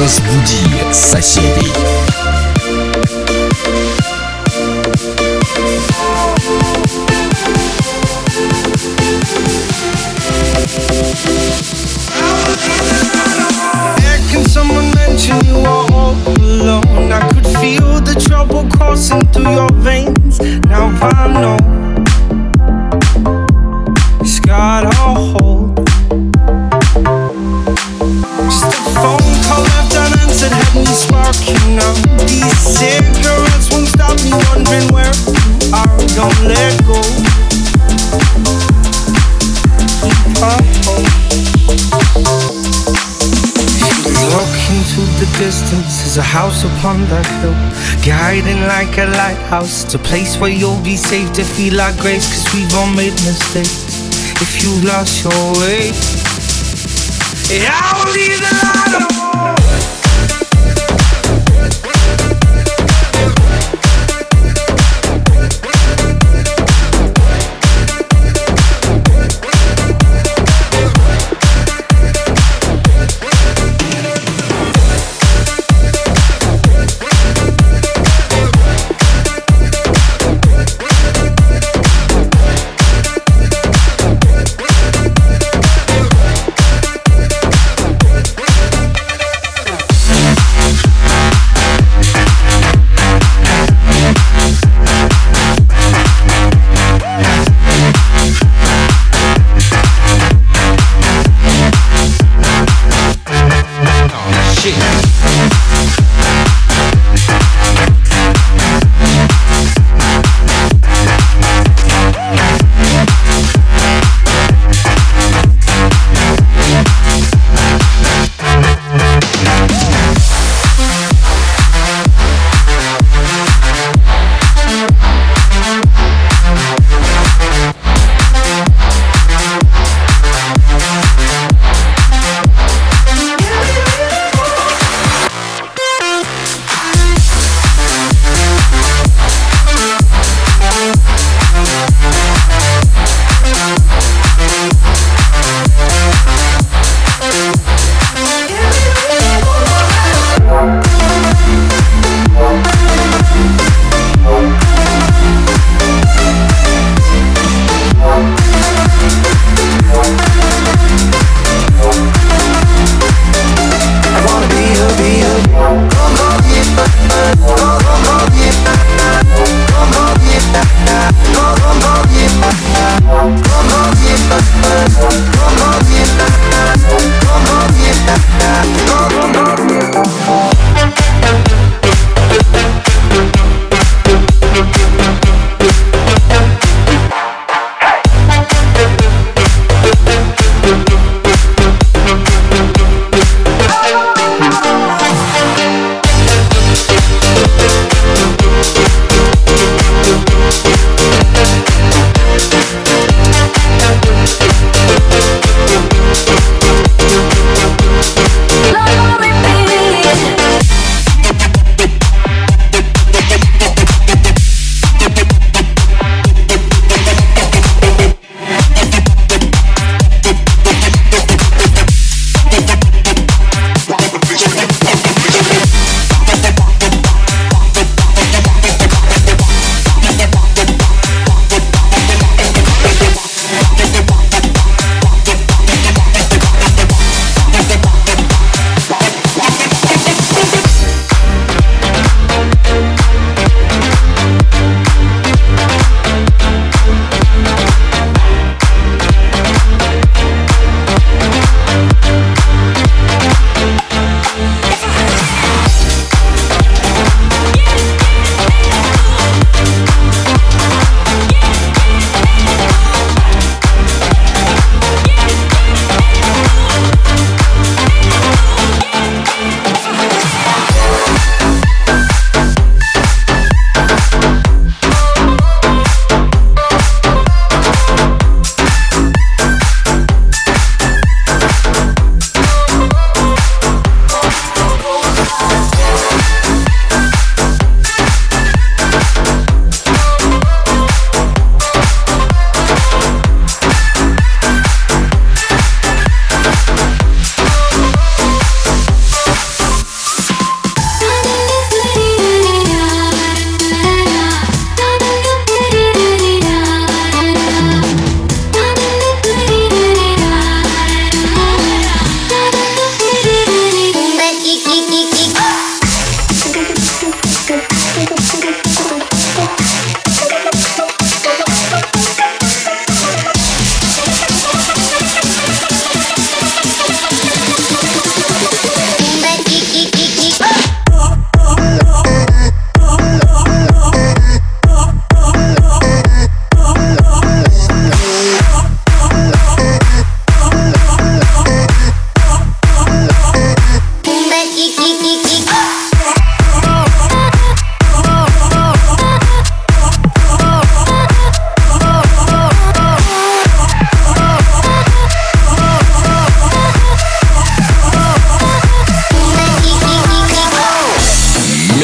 Разбуди соседей. House upon the hill Guiding like a lighthouse It's a place where you'll be safe to feel our grace Cause we've all made mistakes. If you've lost your way I will leave the light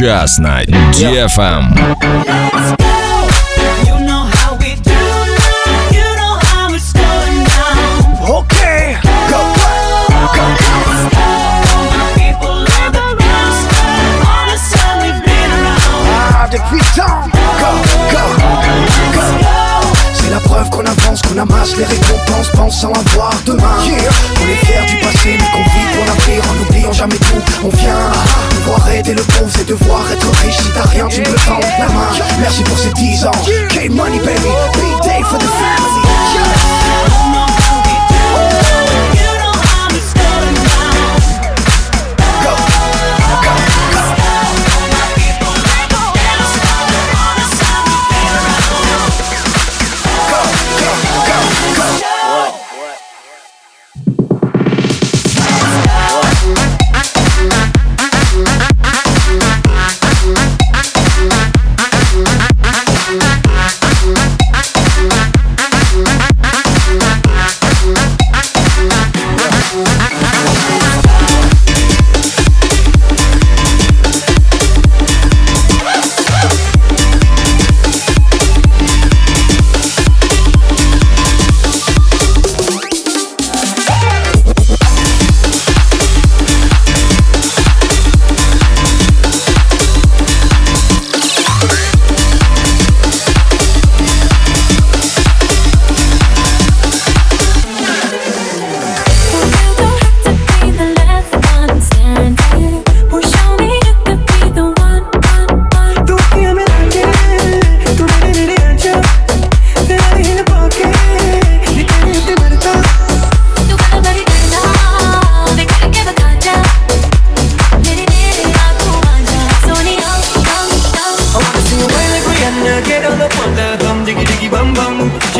Сейчас на DFM.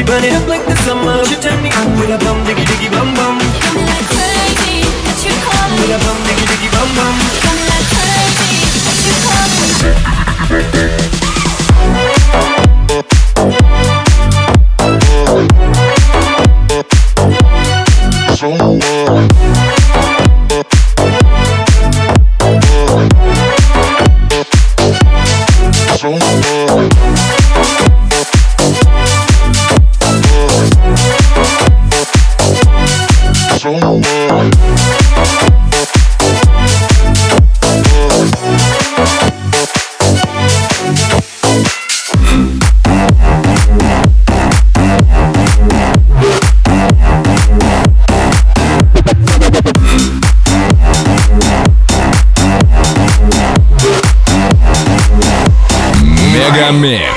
She burn it up like the summer. She turn me on with a bum diggy diggy bum bum. Мегамикс.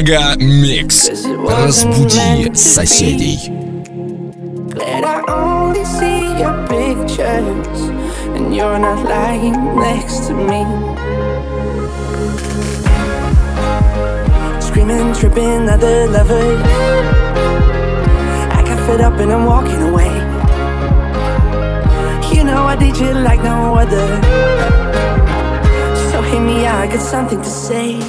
Мега Микс. Разбуди соседей. Glad I only see your pictures and you're not lying next to me. Screaming, tripping other lovers. I got fed up and I'm walking away. You know I did you like no other. So hear me out, I got something to say.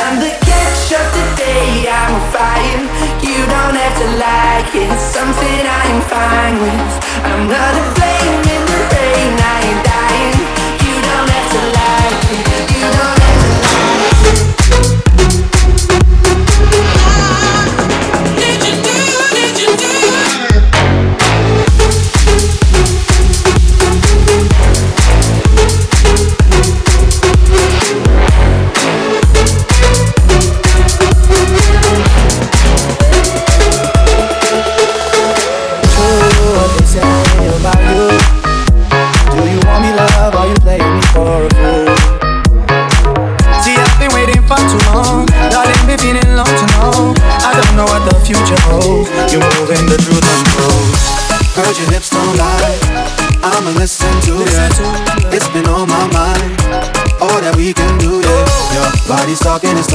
I'm the catch of the day, I'm on fire. You don't have to like it, it's something I'm fine with. I'm not a flame in the rain, I ain't dying.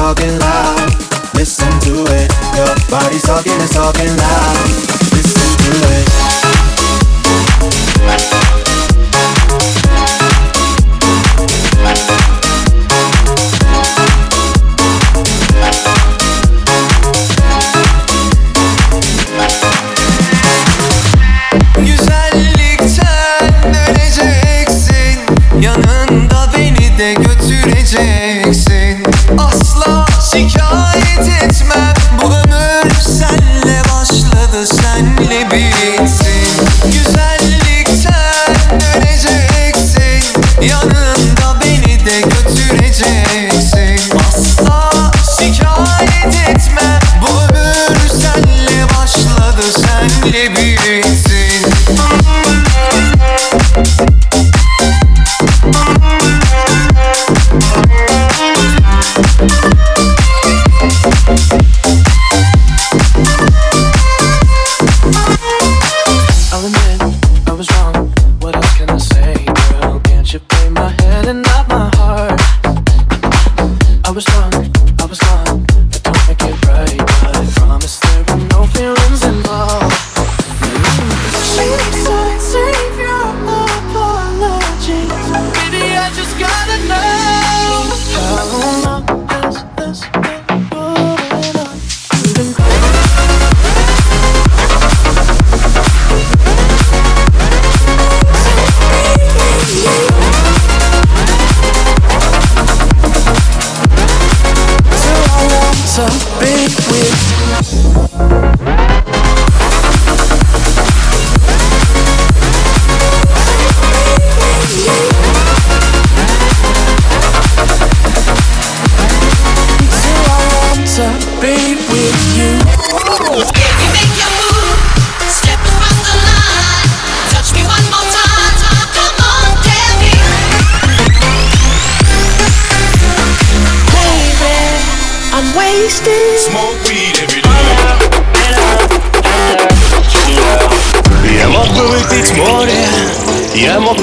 Talking loud. Listen to it. Your body's talking, it's talking